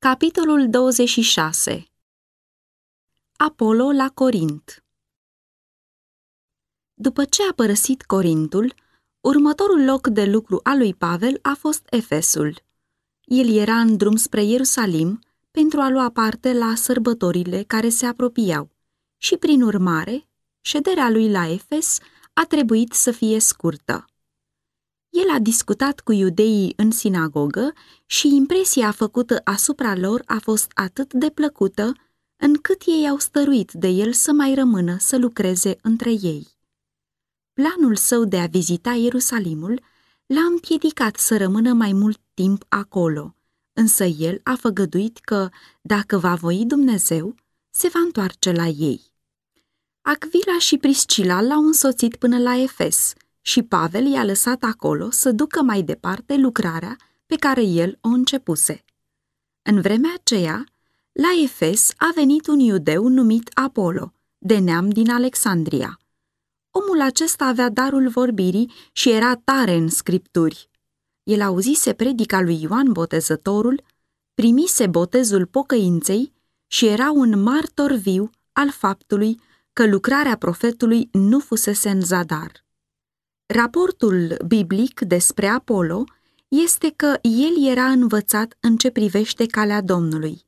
Capitolul 26 Apollo la Corint După ce a părăsit Corintul, următorul loc de lucru al lui Pavel a fost Efesul. El era în drum spre Ierusalim pentru a lua parte la sărbătorile care se apropiau și, prin urmare, șederea lui la Efes a trebuit să fie scurtă. El a discutat cu iudeii în sinagogă și impresia făcută asupra lor a fost atât de plăcută, încât ei au stăruit de el să mai rămână să lucreze între ei. Planul său de a vizita Ierusalimul l-a împiedicat să rămână mai mult timp acolo, însă el a făgăduit că, dacă va voi Dumnezeu, se va întoarce la ei. Acvila și Priscila l-au însoțit până la Efes – și Pavel i-a lăsat acolo să ducă mai departe lucrarea pe care el o începuse. În vremea aceea, la Efes a venit un iudeu numit Apollo, de neam din Alexandria. Omul acesta avea darul vorbirii și era tare în scripturi. El auzise predica lui Ioan Botezătorul, primise botezul pocăinței și era un martor viu al faptului că lucrarea profetului nu fusese în zadar. Raportul biblic despre Apollo este că el era învățat în ce privește calea Domnului.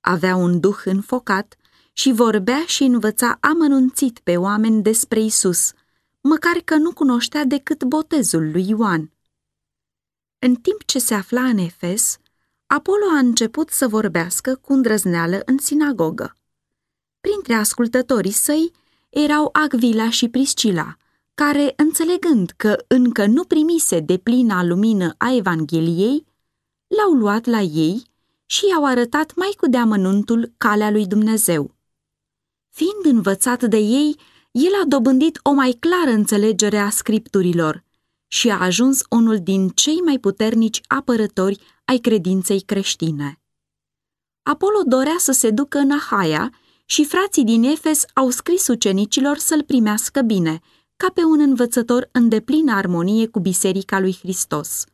Avea un duh înfocat și vorbea și învăța amănunțit pe oameni despre Isus, măcar că nu cunoștea decât botezul lui Ioan. În timp ce se afla în Efes, Apollo a început să vorbească cu îndrăzneală în sinagogă. Printre ascultătorii săi erau Agvila și Priscila, care, înțelegând că încă nu primise de plina lumină a Evangheliei, l-au luat la ei și i-au arătat mai cu deamănuntul calea lui Dumnezeu. Fiind învățat de ei, el a dobândit o mai clară înțelegere a scripturilor și a ajuns unul din cei mai puternici apărători ai credinței creștine. Apollo dorea să se ducă în Ahaia și frații din Efes au scris ucenicilor să-l primească bine – ca pe un învățător în deplină armonie cu Biserica lui Hristos.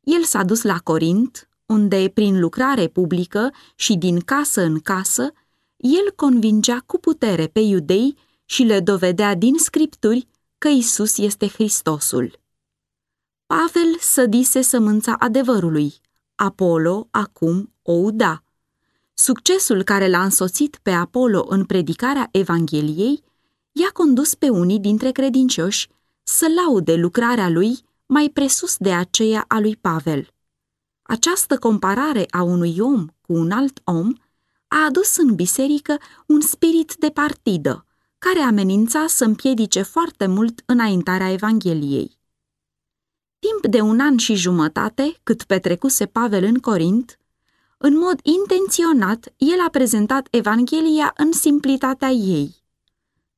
El s-a dus la Corint, unde, prin lucrare publică și din casă în casă, el convingea cu putere pe iudei și le dovedea din scripturi că Isus este Hristosul. Pavel sădise sămânța adevărului, Apollo acum o uda. Succesul care l-a însoțit pe Apollo în predicarea Evangheliei i-a condus pe unii dintre credincioși să laude lucrarea lui mai presus de aceea a lui Pavel. Această comparare a unui om cu un alt om a adus în biserică un spirit de partidă, care amenința să împiedice foarte mult înaintarea Evangheliei. Timp de un an și jumătate, cât petrecuse Pavel în Corint, în mod intenționat, el a prezentat Evanghelia în simplitatea ei.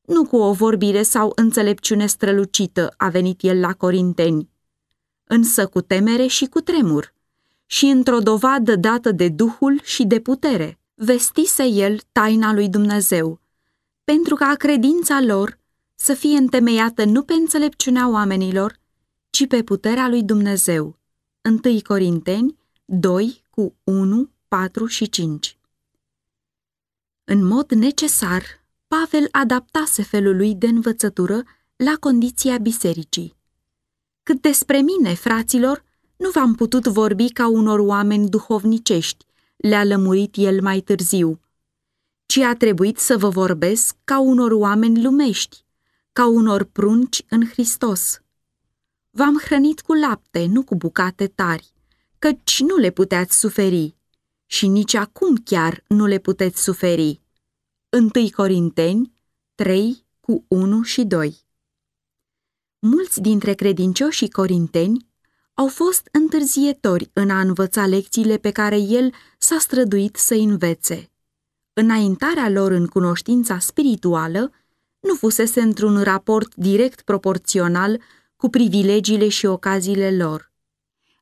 Nu cu o vorbire sau înțelepciune strălucită a venit el la Corinteni, însă cu temere și cu tremur, și într-o dovadă dată de Duhul și de putere, vestise el taina lui Dumnezeu, pentru ca credința lor să fie întemeiată nu pe înțelepciunea oamenilor, ci pe puterea lui Dumnezeu. 1 Corinteni 2 cu 1, 4 și 5 În mod necesar, Pavel adaptase felul lui de învățătură la condiția bisericii. Cât despre mine, fraților, nu v-am putut vorbi ca unor oameni duhovnicești, le-a lămurit el mai târziu, ci a trebuit să vă vorbesc ca unor oameni lumești, ca unor prunci în Hristos. V-am hrănit cu lapte, nu cu bucate tari, căci nu le puteți suferi și nici acum chiar nu le puteți suferi 1 Corinteni 3 cu 1 și 2 Mulți dintre credincioșii corinteni au fost întârzietori în a învăța lecțiile pe care el s-a străduit să învețe. Înaintarea lor în cunoștința spirituală nu fusese într-un raport direct proporțional cu privilegiile și ocaziile lor.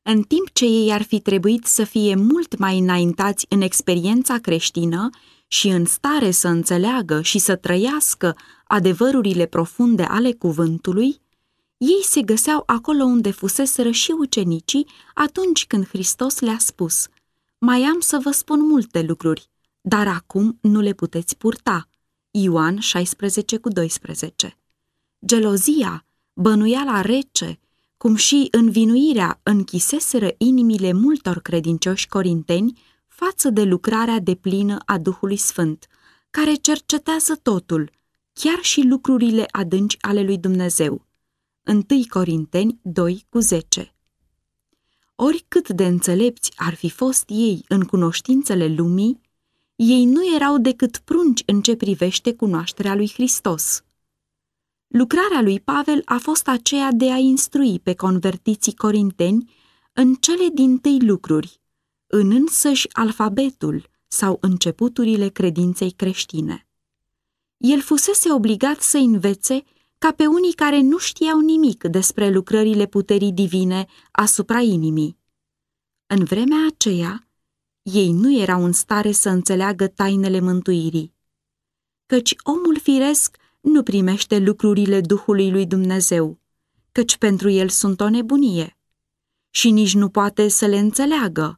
În timp ce ei ar fi trebuit să fie mult mai înaintați în experiența creștină și în stare să înțeleagă și să trăiască adevărurile profunde ale cuvântului, ei se găseau acolo unde fuseseră și ucenicii atunci când Hristos le-a spus mai am să vă spun multe lucruri, dar acum nu le puteți purta. Ioan 16 cu 12 Gelozia, bănuiala rece, cum și învinuirea închiseseră inimile multor credincioși corinteni față de lucrarea deplină a Duhului Sfânt, care cercetează totul, chiar și lucrurile adânci ale lui Dumnezeu. 1 Corinteni 2 cu 10 Oricât de înțelepți ar fi fost ei în cunoștințele lumii, ei nu erau decât prunci în ce privește cunoașterea lui Hristos. Lucrarea lui Pavel a fost aceea de a instrui pe convertiții corinteni în cele din tâi lucruri, în însăși alfabetul sau începuturile credinței creștine. El fusese obligat să învețe ca pe unii care nu știau nimic despre lucrările puterii divine asupra inimii. În vremea aceea, ei nu erau în stare să înțeleagă tainele mântuirii, căci omul firesc nu primește lucrurile Duhului lui Dumnezeu, căci pentru el sunt o nebunie, și nici nu poate să le înțeleagă,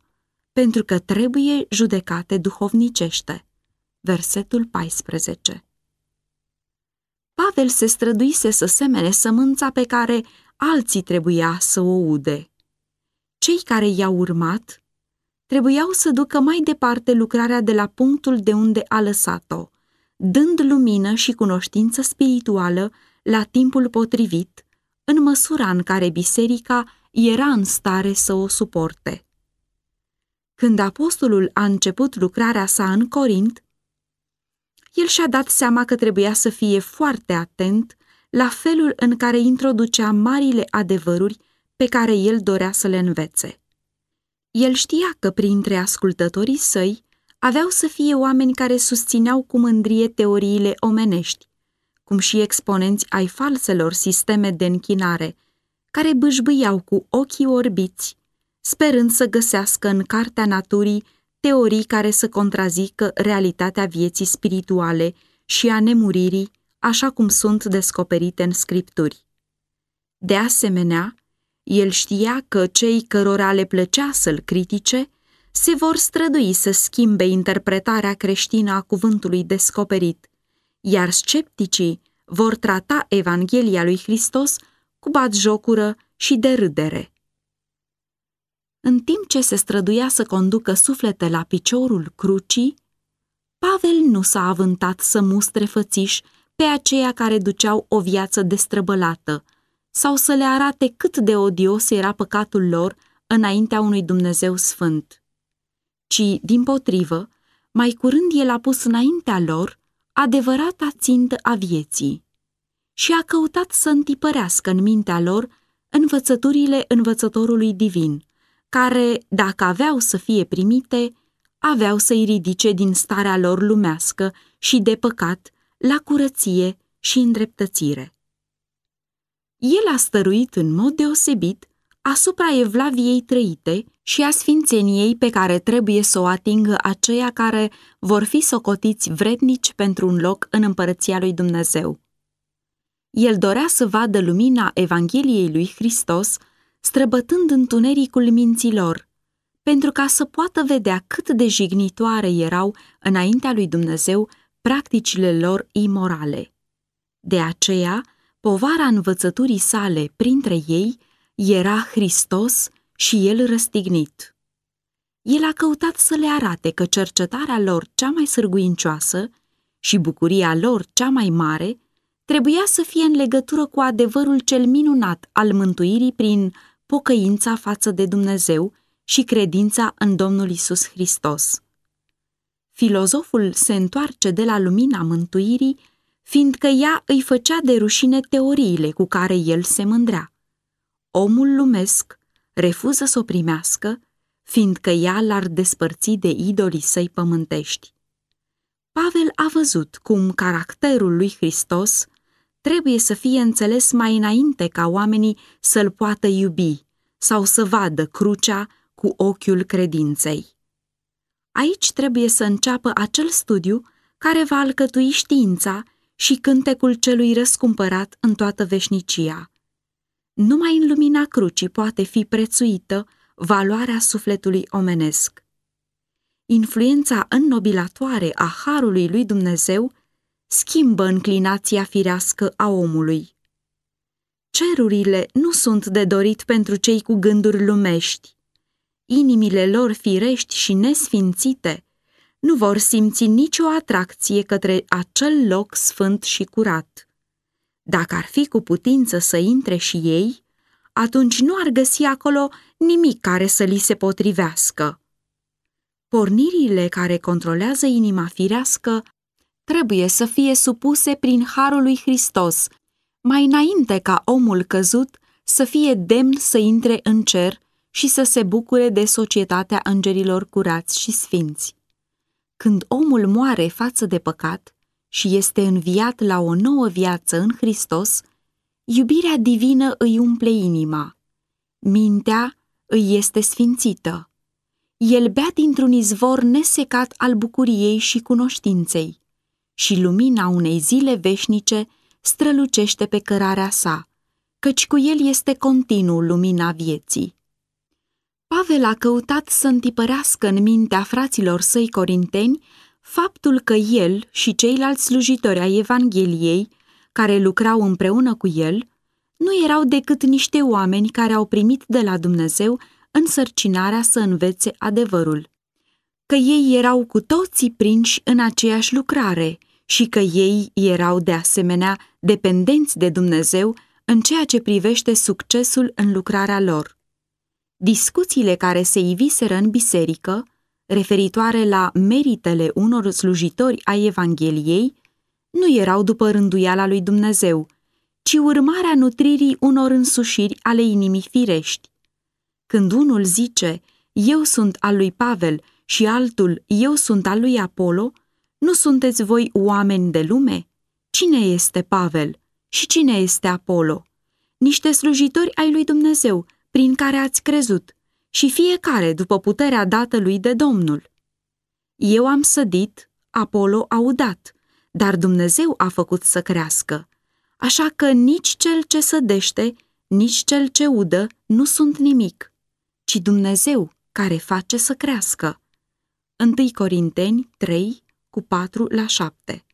pentru că trebuie judecate duhovnicește. Versetul 14 Pavel se străduise să semene sămânța pe care alții trebuia să o ude. Cei care i-au urmat trebuiau să ducă mai departe lucrarea de la punctul de unde a lăsat-o, dând lumină și cunoștință spirituală la timpul potrivit, în măsura în care biserica era în stare să o suporte. Când apostolul a început lucrarea sa în Corint, el și-a dat seama că trebuia să fie foarte atent la felul în care introducea marile adevăruri pe care el dorea să le învețe. El știa că printre ascultătorii săi aveau să fie oameni care susțineau cu mândrie teoriile omenești, cum și exponenți ai falselor sisteme de închinare, care bâșbâiau cu ochii orbiți, sperând să găsească în cartea naturii teorii care să contrazică realitatea vieții spirituale și a nemuririi, așa cum sunt descoperite în scripturi. De asemenea, el știa că cei cărora le plăcea să-l critique se vor strădui să schimbe interpretarea creștină a cuvântului descoperit, iar scepticii vor trata Evanghelia lui Hristos cu batjocură și de râdere. În timp ce se străduia să conducă suflete la piciorul crucii, Pavel nu s-a avântat să mustre fățiș pe aceia care duceau o viață destrăbălată sau să le arate cât de odios era păcatul lor înaintea unui Dumnezeu sfânt. Ci, din potrivă, mai curând el a pus înaintea lor adevărata țintă a vieții și a căutat să întipărească în mintea lor învățăturile învățătorului divin, care, dacă aveau să fie primite, aveau să-i ridice din starea lor lumească și de păcat la curăție și îndreptățire. El a stăruit în mod deosebit asupra evlaviei trăite și a sfințeniei pe care trebuie să o atingă aceia care vor fi socotiți vrednici pentru un loc în împărăția lui Dumnezeu. El dorea să vadă lumina Evangheliei lui Hristos străbătând întunericul minților, pentru ca să poată vedea cât de jignitoare erau înaintea lui Dumnezeu practicile lor imorale. De aceea, povara învățăturii sale printre ei era Hristos și el răstignit. El a căutat să le arate că cercetarea lor cea mai sârguincioasă și bucuria lor cea mai mare trebuia să fie în legătură cu adevărul cel minunat al mântuirii prin pocăința față de Dumnezeu și credința în Domnul Isus Hristos. Filozoful se întoarce de la lumina mântuirii, fiindcă ea îi făcea de rușine teoriile cu care el se mândrea. Omul lumesc refuză să o primească, fiindcă ea l-ar despărți de idolii săi pământești. Pavel a văzut cum caracterul lui Hristos trebuie să fie înțeles mai înainte ca oamenii să-l poată iubi sau să vadă crucea cu ochiul credinței. Aici trebuie să înceapă acel studiu care va alcătui știința și cântecul celui răscumpărat în toată veșnicia – numai în lumina crucii poate fi prețuită valoarea sufletului omenesc. Influența înnobilatoare a harului lui Dumnezeu schimbă înclinația firească a omului. Cerurile nu sunt de dorit pentru cei cu gânduri lumești. Inimile lor firești și nesfințite nu vor simți nicio atracție către acel loc sfânt și curat. Dacă ar fi cu putință să intre și ei, atunci nu ar găsi acolo nimic care să li se potrivească. Pornirile care controlează inima firească trebuie să fie supuse prin harul lui Hristos, mai înainte ca omul căzut să fie demn să intre în cer și să se bucure de societatea îngerilor curați și sfinți. Când omul moare față de păcat și este înviat la o nouă viață în Hristos, iubirea divină îi umple inima. Mintea îi este sfințită. El bea dintr-un izvor nesecat al bucuriei și cunoștinței și lumina unei zile veșnice strălucește pe cărarea sa, căci cu el este continuu lumina vieții. Pavel a căutat să întipărească în mintea fraților săi corinteni faptul că el și ceilalți slujitori ai Evangheliei, care lucrau împreună cu el, nu erau decât niște oameni care au primit de la Dumnezeu însărcinarea să învețe adevărul, că ei erau cu toții prinși în aceeași lucrare și că ei erau de asemenea dependenți de Dumnezeu în ceea ce privește succesul în lucrarea lor. Discuțiile care se iviseră în biserică, referitoare la meritele unor slujitori ai Evangheliei, nu erau după rânduiala lui Dumnezeu, ci urmarea nutririi unor însușiri ale inimii firești. Când unul zice, eu sunt al lui Pavel și altul, eu sunt al lui Apollo, nu sunteți voi oameni de lume? Cine este Pavel și cine este Apollo? Niște slujitori ai lui Dumnezeu, prin care ați crezut, și fiecare după puterea dată lui de Domnul. Eu am sădit, Apollo a udat, dar Dumnezeu a făcut să crească. Așa că nici cel ce sădește, nici cel ce udă nu sunt nimic, ci Dumnezeu care face să crească. 1 Corinteni 3, cu 4 la 7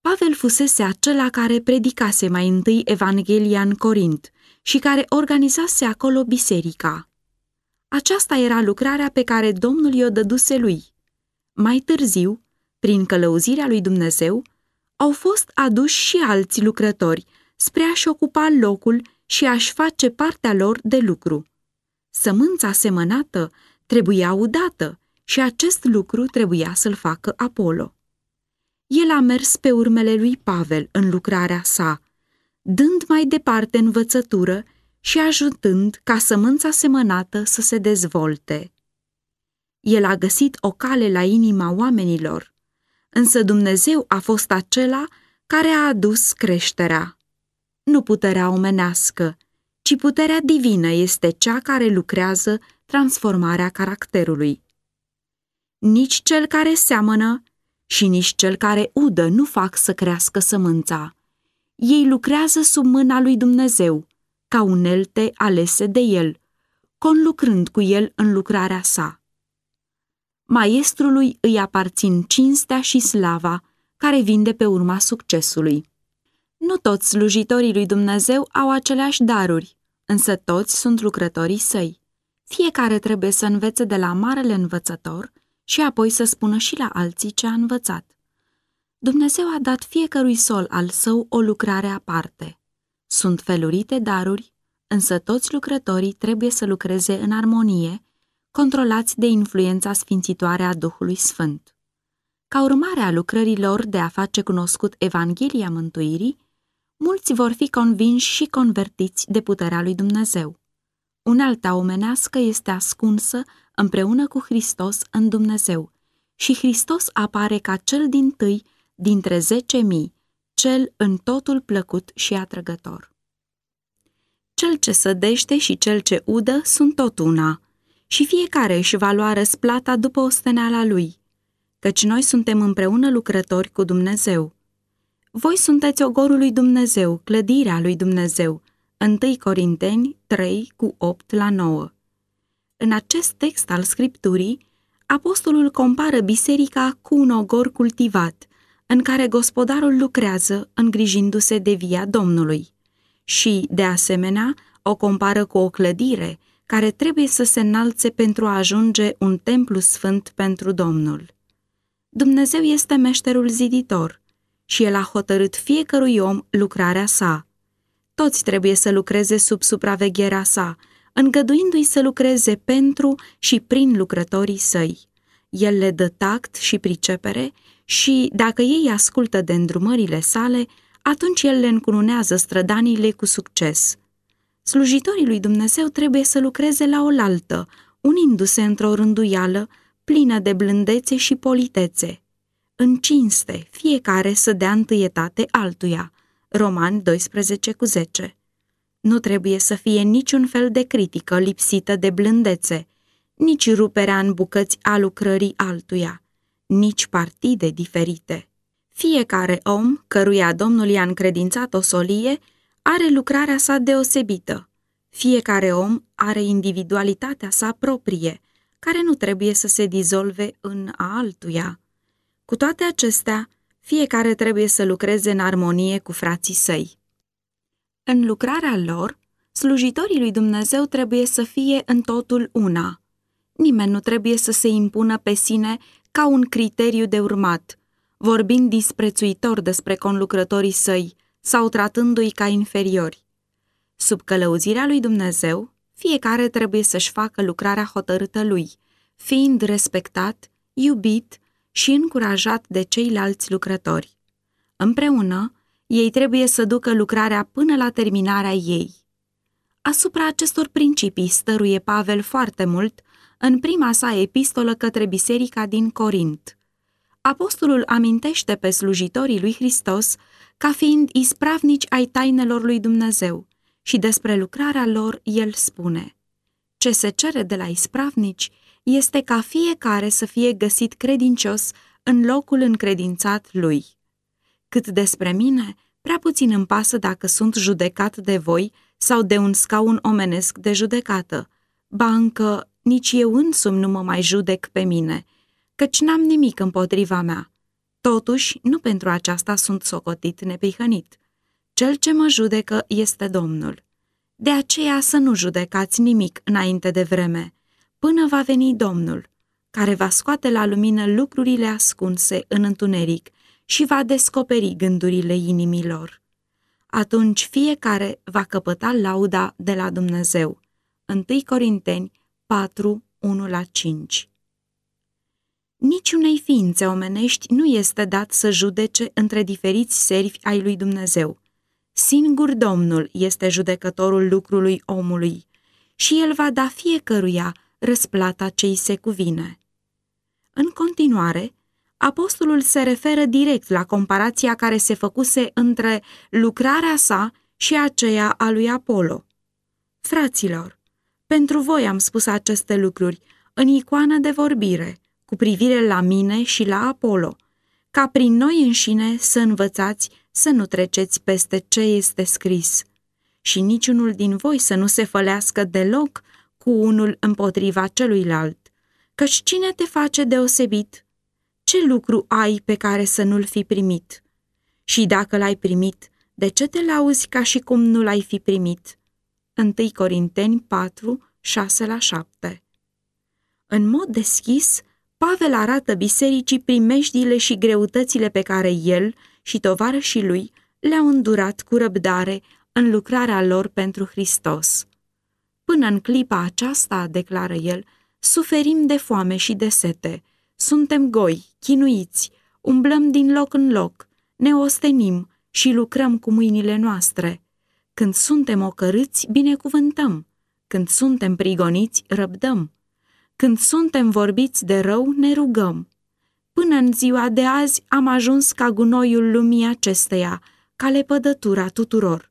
Pavel fusese acela care predicase mai întâi Evanghelia în Corint și care organizase acolo biserica. Aceasta era lucrarea pe care Domnul i-o dăduse lui. Mai târziu, prin călăuzirea lui Dumnezeu, au fost aduși și alți lucrători spre a-și ocupa locul și a-și face partea lor de lucru. Sămânța semănată trebuia udată și acest lucru trebuia să-l facă Apollo. El a mers pe urmele lui Pavel în lucrarea sa, dând mai departe învățătură și ajutând ca sămânța semănată să se dezvolte. El a găsit o cale la inima oamenilor, însă Dumnezeu a fost acela care a adus creșterea. Nu puterea omenească, ci puterea divină este cea care lucrează transformarea caracterului. Nici cel care seamănă și nici cel care udă nu fac să crească sămânța. Ei lucrează sub mâna lui Dumnezeu, ca unelte alese de el, conlucrând cu el în lucrarea sa. Maestrului îi aparțin cinstea și slava care vin de pe urma succesului. Nu toți slujitorii lui Dumnezeu au aceleași daruri, însă toți sunt lucrătorii săi. Fiecare trebuie să învețe de la marele învățător și apoi să spună și la alții ce a învățat. Dumnezeu a dat fiecărui sol al său o lucrare aparte. Sunt felurite daruri, însă toți lucrătorii trebuie să lucreze în armonie, controlați de influența sfințitoare a Duhului Sfânt. Ca urmare a lucrărilor de a face cunoscut Evanghelia Mântuirii, mulți vor fi convinși și convertiți de puterea lui Dumnezeu. Unalta omenească este ascunsă împreună cu Hristos în Dumnezeu și Hristos apare ca cel din tâi dintre zece mii, cel în totul plăcut și atrăgător. Cel ce sădește și cel ce udă sunt tot una, și fiecare își va lua răsplata după osteneala lui, căci noi suntem împreună lucrători cu Dumnezeu. Voi sunteți ogorul lui Dumnezeu, clădirea lui Dumnezeu, 1 Corinteni 3 cu 8 la 9. În acest text al Scripturii apostolul compară biserica cu un ogor cultivat, în care gospodarul lucrează îngrijindu-se de via Domnului. Și, de asemenea, o compară cu o clădire care trebuie să se înalțe pentru a ajunge un templu sfânt pentru Domnul. Dumnezeu este meșterul ziditor și El a hotărât fiecărui om lucrarea sa. Toți trebuie să lucreze sub supravegherea sa, îngăduindu-i să lucreze pentru și prin lucrătorii săi. El le dă tact și pricepere și, dacă ei ascultă de îndrumările sale, atunci el le încununează strădanile cu succes. Slujitorii lui Dumnezeu trebuie să lucreze la oaltă, unindu-se într-o rânduială plină de blândețe și politețe. În cinste, fiecare să dea întâietate altuia. Roman 12 cu 10 Nu trebuie să fie niciun fel de critică lipsită de blândețe, nici ruperea în bucăți a lucrării altuia, nici partide diferite. Fiecare om, căruia Domnul i-a încredințat o solie, are lucrarea sa deosebită. Fiecare om are individualitatea sa proprie, care nu trebuie să se dizolve în a altuia. Cu toate acestea, fiecare trebuie să lucreze în armonie cu frații săi. În lucrarea lor, slujitorii lui Dumnezeu trebuie să fie în totul una. Nimeni nu trebuie să se impună pe sine ca un criteriu de urmat, vorbind disprețuitor despre conlucrătorii săi sau tratându-i ca inferiori. Sub călăuzirea lui Dumnezeu, fiecare trebuie să-și facă lucrarea hotărâtă lui, fiind respectat, iubit și încurajat de ceilalți lucrători. Împreună, ei trebuie să ducă lucrarea până la terminarea ei. Asupra acestor principii stăruie Pavel foarte mult în prima sa epistolă către biserica din Corint. Apostolul amintește pe slujitorii lui Hristos ca fiind ispravnici ai tainelor lui Dumnezeu și despre lucrarea lor el spune Ce se cere de la ispravnici este ca fiecare să fie găsit credincios în locul încredințat lui. Cât despre mine, prea puțin îmi pasă dacă sunt judecat de voi sau de un scaun omenesc de judecată, ba încă nici eu însumi nu mă mai judec pe mine, căci n-am nimic împotriva mea. Totuși, nu pentru aceasta sunt socotit neprihănit. Cel ce mă judecă este Domnul. De aceea să nu judecați nimic înainte de vreme, până va veni Domnul, care va scoate la lumină lucrurile ascunse în întuneric și va descoperi gândurile inimilor. Atunci fiecare va căpăta lauda de la Dumnezeu. 1 Corinteni 4, 1 la 5 Niciunei ființe omenești nu este dat să judece între diferiți servi ai lui Dumnezeu. Singur Domnul este judecătorul lucrului omului și el va da fiecăruia răsplata ce îi se cuvine. În continuare, apostolul se referă direct la comparația care se făcuse între lucrarea sa și aceea a lui Apollo. Fraților, pentru voi am spus aceste lucruri în icoană de vorbire, cu privire la mine și la Apollo, ca prin noi înșine să învățați să nu treceți peste ce este scris și niciunul din voi să nu se fălească deloc cu unul împotriva celuilalt, căci cine te face deosebit? Ce lucru ai pe care să nu-l fi primit? Și dacă l-ai primit, de ce te lauzi ca și cum nu l-ai fi primit? 1 Corinteni 4, 6 la 7 În mod deschis, Pavel arată bisericii primejdile și greutățile pe care el și tovarășii lui le-au îndurat cu răbdare în lucrarea lor pentru Hristos. Până în clipa aceasta, declară el, suferim de foame și de sete, suntem goi, chinuiți, umblăm din loc în loc, ne ostenim și lucrăm cu mâinile noastre. Când suntem ocărâți, binecuvântăm, când suntem prigoniți, răbdăm, când suntem vorbiți de rău, ne rugăm. Până în ziua de azi am ajuns ca gunoiul lumii acesteia, ca lepădătura tuturor.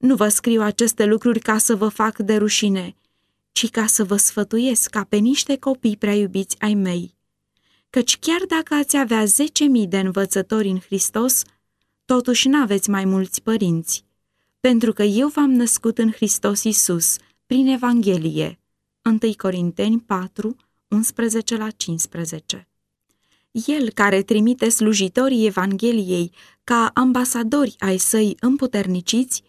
Nu vă scriu aceste lucruri ca să vă fac de rușine, ci ca să vă sfătuiesc ca pe niște copii prea iubiți ai mei. Căci chiar dacă ați avea zece mii de învățători în Hristos, totuși n-aveți mai mulți părinți, pentru că eu v-am născut în Hristos Isus, prin Evanghelie. 1 Corinteni 4, 11 la 15. El care trimite slujitorii Evangheliei ca ambasadori ai săi împuterniciți,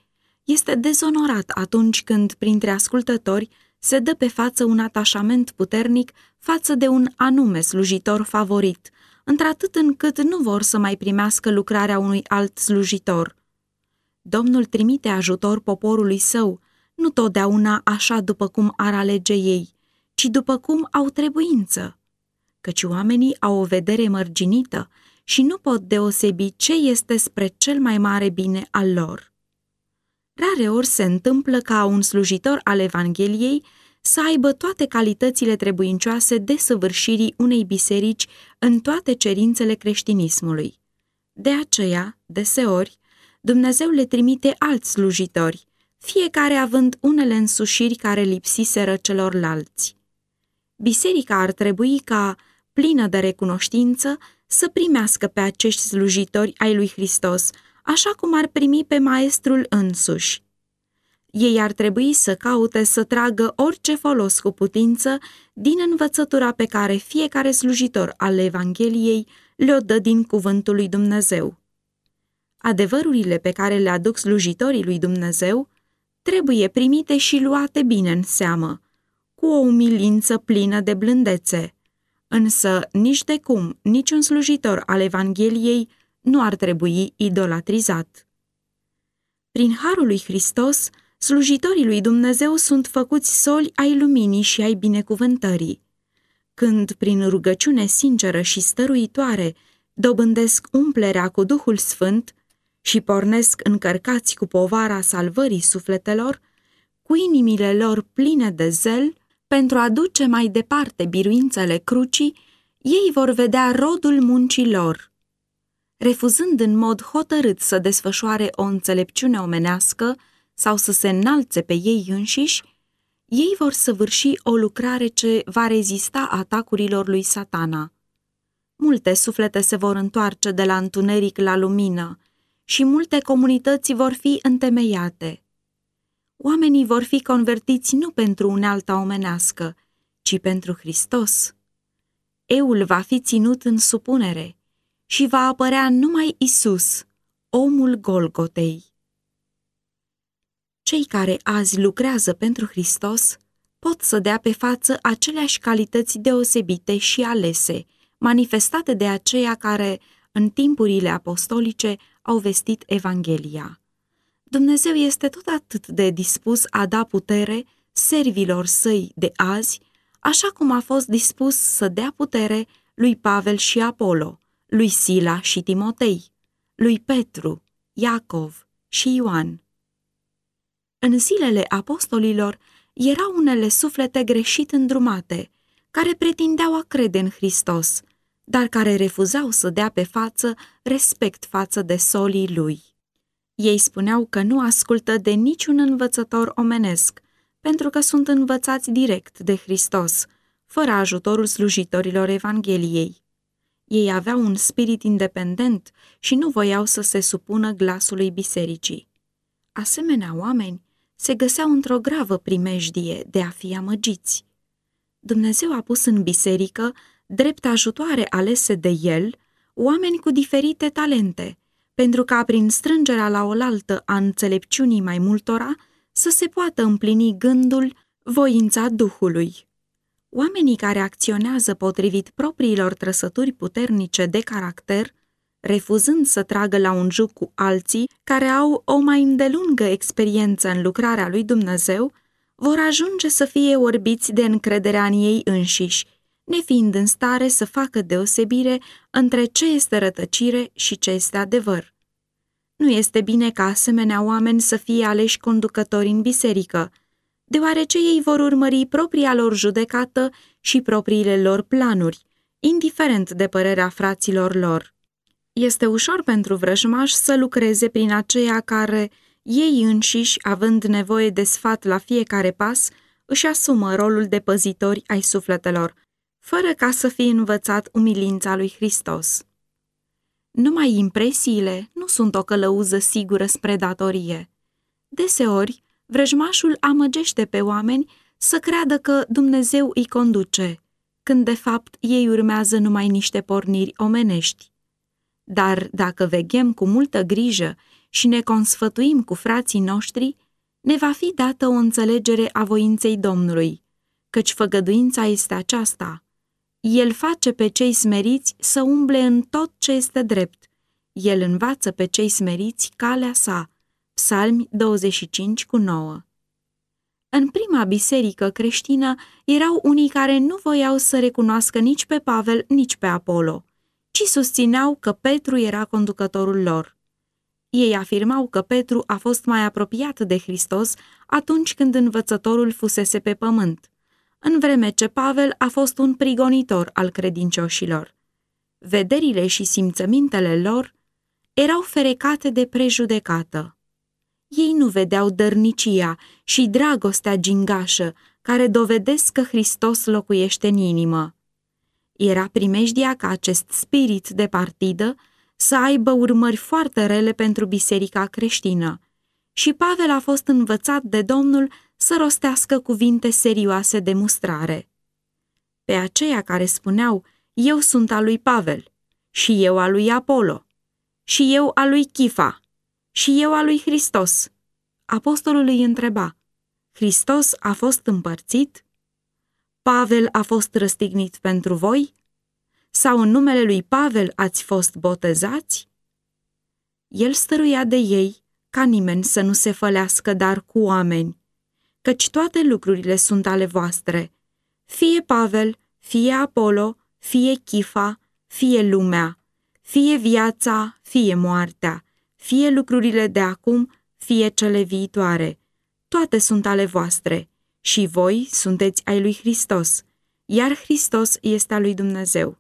este dezonorat atunci când, printre ascultători, se dă pe față un atașament puternic față de un anume slujitor favorit, într-atât încât nu vor să mai primească lucrarea unui alt slujitor. Domnul trimite ajutor poporului său, nu totdeauna așa după cum ar alege ei, ci după cum au trebuință. Căci oamenii au o vedere mărginită și nu pot deosebi ce este spre cel mai mare bine al lor. Rare ori se întâmplă ca un slujitor al Evangheliei să aibă toate calitățile trebuincioase de săvârșirii unei biserici în toate cerințele creștinismului. De aceea, deseori, Dumnezeu le trimite alți slujitori, fiecare având unele însușiri care lipsiseră celorlalți. Biserica ar trebui ca, plină de recunoștință, să primească pe acești slujitori ai lui Hristos, așa cum ar primi pe maestrul însuși. Ei ar trebui să caute să tragă orice folos cu putință din învățătura pe care fiecare slujitor al Evangheliei le-o dă din cuvântul lui Dumnezeu. Adevărurile pe care le aduc slujitorii lui Dumnezeu trebuie primite și luate bine în seamă, cu o umilință plină de blândețe. Însă, nici de cum, niciun slujitor al Evangheliei nu ar trebui idolatrizat. Prin Harul lui Hristos, slujitorii lui Dumnezeu sunt făcuți soli ai luminii și ai binecuvântării. Când, prin rugăciune sinceră și stăruitoare, dobândesc umplerea cu Duhul Sfânt și pornesc încărcați cu povara salvării sufletelor, cu inimile lor pline de zel, pentru a duce mai departe biruințele crucii, ei vor vedea rodul muncii lor – refuzând în mod hotărât să desfășoare o înțelepciune omenească sau să se înalțe pe ei înșiși, ei vor săvârși o lucrare ce va rezista atacurilor lui satana. Multe suflete se vor întoarce de la întuneric la lumină și multe comunități vor fi întemeiate. Oamenii vor fi convertiți nu pentru unealta omenească, ci pentru Hristos. Eul va fi ținut în supunere – și va apărea numai Isus, omul Golgotei. Cei care azi lucrează pentru Hristos pot să dea pe față aceleași calități deosebite și alese, manifestate de aceia care, în timpurile apostolice, au vestit Evanghelia. Dumnezeu este tot atât de dispus a da putere servilor săi de azi, așa cum a fost dispus să dea putere lui Pavel și Apollo, lui Sila și Timotei, lui Petru, Iacov și Ioan. În zilele apostolilor erau unele suflete greșit îndrumate, care pretindeau a crede în Hristos, dar care refuzau să dea pe față respect față de solii lui. Ei spuneau că nu ascultă de niciun învățător omenesc, pentru că sunt învățați direct de Hristos, fără ajutorul slujitorilor Evangheliei. Ei aveau un spirit independent și nu voiau să se supună glasului bisericii. Asemenea oameni se găseau într-o gravă primejdie de a fi amăgiți. Dumnezeu a pus în biserică, drept ajutoare alese de el, oameni cu diferite talente, pentru ca prin strângerea la oaltă a înțelepciunii mai multora să se poată împlini gândul, voința Duhului. Oamenii care acționează potrivit propriilor trăsături puternice de caracter, refuzând să tragă la un juc cu alții care au o mai îndelungă experiență în lucrarea lui Dumnezeu, vor ajunge să fie orbiți de încrederea în ei înșiși, nefiind în stare să facă deosebire între ce este rătăcire și ce este adevăr. Nu este bine ca asemenea oameni să fie aleși conducători în biserică, deoarece ei vor urmări propria lor judecată și propriile lor planuri, indiferent de părerea fraților lor. Este ușor pentru vrăjmași să lucreze prin aceia care, ei înșiși, având nevoie de sfat la fiecare pas, își asumă rolul de păzitori ai sufletelor, fără ca să fie învățat umilința lui Hristos. Numai impresiile nu sunt o călăuză sigură spre datorie. Deseori, vrăjmașul amăgește pe oameni să creadă că Dumnezeu îi conduce, când de fapt ei urmează numai niște porniri omenești. Dar dacă veghem cu multă grijă și ne consfătuim cu frații noștri, ne va fi dată o înțelegere a voinței Domnului, căci făgăduința este aceasta. El face pe cei smeriți să umble în tot ce este drept. El învață pe cei smeriți calea sa. Psalmi 25 cu 9 În prima biserică creștină erau unii care nu voiau să recunoască nici pe Pavel, nici pe Apollo, ci susțineau că Petru era conducătorul lor. Ei afirmau că Petru a fost mai apropiat de Hristos atunci când învățătorul fusese pe pământ, în vreme ce Pavel a fost un prigonitor al credincioșilor. Vederile și simțămintele lor erau ferecate de prejudecată. Ei nu vedeau dărnicia și dragostea gingașă care dovedesc că Hristos locuiește în inimă. Era primejdia ca acest spirit de partidă să aibă urmări foarte rele pentru biserica creștină. Și Pavel a fost învățat de Domnul să rostească cuvinte serioase de mustrare. Pe aceia care spuneau, eu sunt al lui Pavel, și eu al lui Apollo, și eu al lui Chifa, și eu al lui Hristos. Apostolul îi întreba, Hristos a fost împărțit? Pavel a fost răstignit pentru voi? Sau în numele lui Pavel ați fost botezați? El stăruia de ei ca nimeni să nu se fălească dar cu oameni, căci toate lucrurile sunt ale voastre, fie Pavel, fie Apollo, fie Chifa, fie lumea, fie viața, fie moartea, fie lucrurile de acum, fie cele viitoare. Toate sunt ale voastre și voi sunteți ai lui Hristos, iar Hristos este al lui Dumnezeu.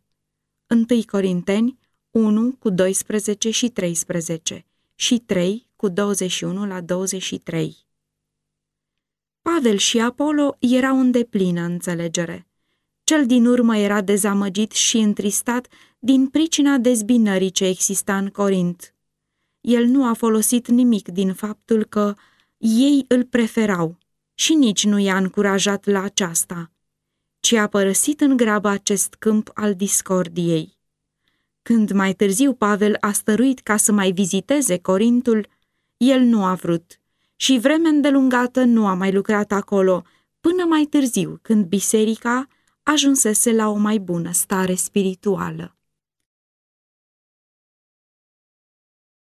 1 Corinteni 1 cu 12 și 13 și 3 cu 21 la 23. Pavel și Apollo erau în deplină înțelegere. Cel din urmă era dezamăgit și întristat din pricina dezbinării ce exista în Corint. El nu a folosit nimic din faptul că ei îl preferau și nici nu i-a încurajat la aceasta ci a părăsit în grabă acest câmp al discordiei. Când mai târziu Pavel a stăruit ca să mai viziteze Corintul, el nu a vrut și vreme îndelungată nu a mai lucrat acolo, până mai târziu, când biserica ajunsese la o mai bună stare spirituală.